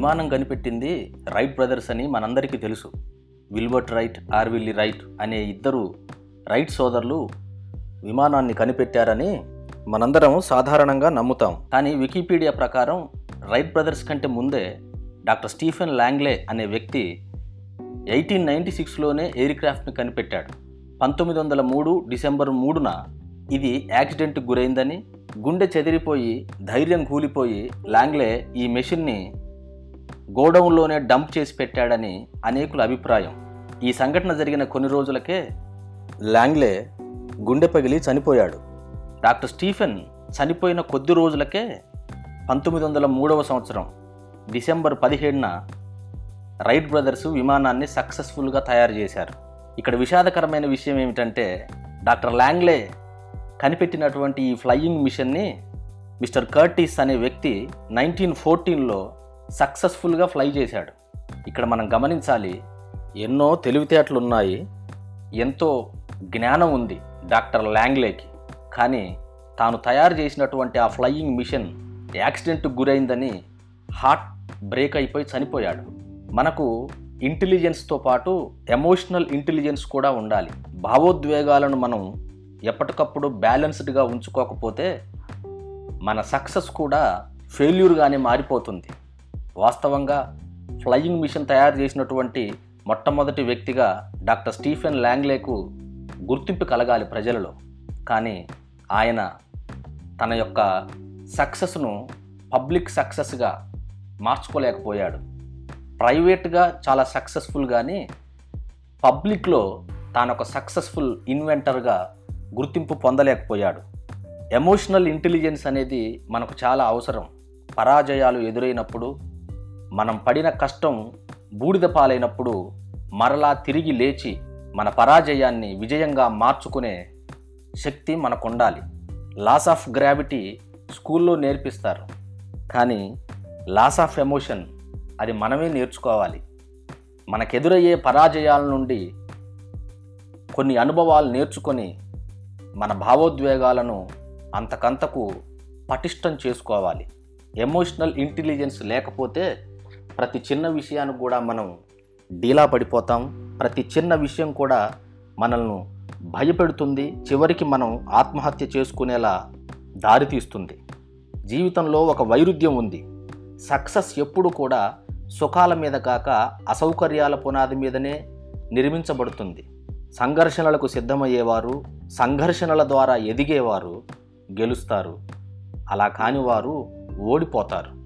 విమానం కనిపెట్టింది right brothers అని మనందరికీ తెలుసు. విల్బర్ట్ రైట్ ఆర్విల్లీ రైట్ అనే ఇద్దరు రైట్ సోదరులు విమానాన్ని కనిపెట్టారని మనందరం సాధారణంగా నమ్ముతాం. కానీ వికీపీడియా ప్రకారం రైట్ బ్రదర్స్ కంటే ముందే డాక్టర్ స్టీఫెన్ లాంగ్లే అనే వ్యక్తి ఎయిటీన్ నైంటీ సిక్స్లోనే ఎయిర్ క్రాఫ్ట్ని కనిపెట్టాడు. పంతొమ్మిది వందల మూడు డిసెంబర్ మూడున ఇది యాక్సిడెంట్కి గురైందని గుండె చెదిరిపోయి ధైర్యం కూలిపోయి లాంగ్లే ఈ మెషిన్ని గోడౌన్లోనే డంప్ చేసి పెట్టాడని అనేకుల అభిప్రాయం. ఈ సంఘటన జరిగిన కొన్ని రోజులకే లాంగ్లే గుండె పగిలి చనిపోయాడు. డాక్టర్ స్టీఫెన్ చనిపోయిన కొద్ది రోజులకే పంతొమ్మిది వందల మూడవ సంవత్సరం డిసెంబర్ పదిహేడున రైట్ బ్రదర్స్ విమానాన్ని సక్సెస్ఫుల్గా తయారు చేశారు. ఇక్కడ విషాదకరమైన విషయం ఏమిటంటే డాక్టర్ లాంగ్లే కనిపెట్టినటువంటి ఈ ఫ్లయింగ్ మిషన్ని మిస్టర్ కర్టీస్ అనే వ్యక్తి నైన్టీన్ ఫోర్టీన్లో సక్సెస్ఫుల్గా ఫ్లై చేశాడు. ఇక్కడ మనం గమనించాలి ఎన్నో తెలివితేటలు ఉన్నాయి ఎంతో జ్ఞానం ఉంది డాక్టర్ లాంగ్లేకి. కానీ తాను తయారు చేసినటువంటి ఆ ఫ్లయింగ్ మిషన్ యాక్సిడెంట్కి గురైందని హార్ట్ బ్రేక్ అయిపోయి చనిపోయాడు. మనకు ఇంటెలిజెన్స్తో పాటు ఎమోషనల్ ఇంటెలిజెన్స్ కూడా ఉండాలి. భావోద్వేగాలను మనం ఎప్పటికప్పుడు బ్యాలెన్స్డ్గా ఉంచుకోకపోతే మన సక్సెస్ కూడా ఫెయిల్యూర్గానే మారిపోతుంది. వాస్తవంగా ఫ్లయింగ్ మిషన్ తయారు చేసినటువంటి మొట్టమొదటి వ్యక్తిగా డాక్టర్ స్టీఫెన్ లాంగ్లేకు గుర్తింపు కలగాలి ప్రజలలో. కానీ ఆయన తన యొక్క సక్సెస్ను పబ్లిక్ సక్సెస్గా మార్చుకోలేకపోయాడు. ప్రైవేట్గా చాలా సక్సెస్ఫుల్ కానీ పబ్లిక్లో తాను ఒక సక్సెస్ఫుల్ ఇన్వెంటర్గా గుర్తింపు పొందలేకపోయాడు. ఎమోషనల్ ఇంటెలిజెన్స్ అనేది మనకు చాలా అవసరం. పరాజయాలు ఎదురైనప్పుడు మనం పడిన కష్టం బూడిద పాలైనప్పుడు మరలా తిరిగి లేచి మన పరాజయాన్ని విజయంగా మార్చుకునే శక్తి మనకు ఉండాలి లాస్ ఆఫ్ గ్రావిటీ స్కూల్లో నేర్పిస్తారు. కానీ లాస్ ఆఫ్ ఎమోషన్ అది మనమే నేర్చుకోవాలి. మనకెదురయ్యే పరాజయాల నుండి కొన్ని అనుభవాలు నేర్చుకొని మన భావోద్వేగాలను అంతకంతకు పటిష్టం చేసుకోవాలి. ఎమోషనల్ ఇంటెలిజెన్స్ లేకపోతే ప్రతి చిన్న విషయానికి కూడా మనం డీలా పడిపోతాం. ప్రతి చిన్న విషయం కూడా మనల్ని భయపెడుతుంది. చివరికి మనం ఆత్మహత్య చేసుకునేలా దారితీస్తుంది జీవితంలో ఒక వైరుధ్యం ఉంది. సక్సెస్ ఎప్పుడు కూడా సుఖాల మీద కాక అసౌకర్యాల పునాది మీదనే నిర్మించబడుతుంది. సంఘర్షణలకు సిద్ధమయ్యేవారు సంఘర్షణల ద్వారా ఎదిగేవారు గెలుస్తారు. అలా కానివారు ఓడిపోతారు.